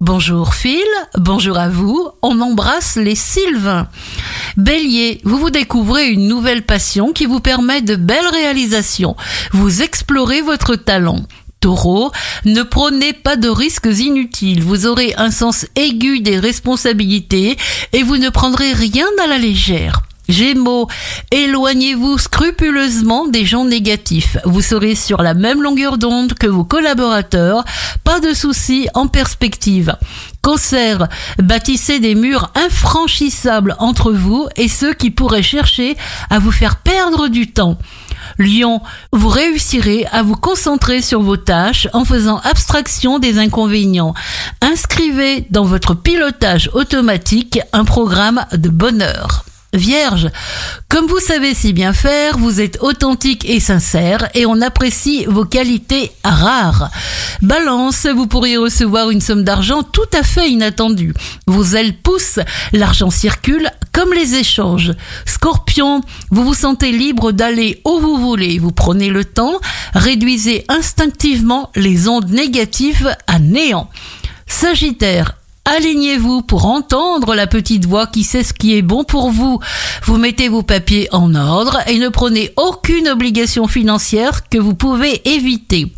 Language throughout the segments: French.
Bonjour Phil, bonjour à vous, on embrasse les Sylvains. Bélier, vous vous découvrez une nouvelle passion qui vous permet de belles réalisations. Vous explorez votre talent. Taureau, ne prenez pas de risques inutiles. Vous aurez un sens aigu des responsabilités et vous ne prendrez rien à la légère. Gémeaux, éloignez-vous scrupuleusement des gens négatifs. Vous serez sur la même longueur d'onde que vos collaborateurs. Pas de soucis en perspective. Cancer, bâtissez des murs infranchissables entre vous et ceux qui pourraient chercher à vous faire perdre du temps. Lion, vous réussirez à vous concentrer sur vos tâches en faisant abstraction des inconvénients. Inscrivez dans votre pilotage automatique un programme de bonheur. Vierge, comme vous savez si bien faire, vous êtes authentique et sincère et on apprécie vos qualités rares. Balance, vous pourriez recevoir une somme d'argent tout à fait inattendue. Vos ailes poussent, l'argent circule comme les échanges. Scorpion, vous vous sentez libre d'aller où vous voulez. Vous prenez le temps, réduisez instinctivement les ondes négatives à néant. Sagittaire, Alignez-vous pour entendre la petite voix qui sait ce qui est bon pour vous. Vous mettez vos papiers en ordre et ne prenez aucune obligation financière que vous pouvez éviter.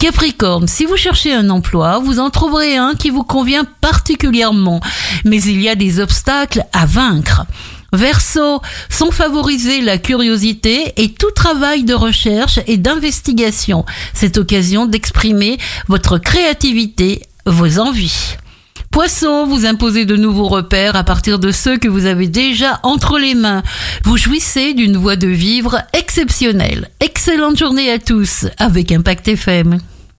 Capricorne, si vous cherchez un emploi, vous en trouverez un qui vous convient particulièrement, mais il y a des obstacles à vaincre. Verseau, sont favorisés la curiosité et tout travail de recherche et d'investigation. Cette occasion d'exprimer votre créativité, vos envies. Poisson, vous imposez de nouveaux repères à partir de ceux que vous avez déjà entre les mains. Vous jouissez d'une voie de vivre exceptionnelle. Excellente journée à tous avec Impact FM.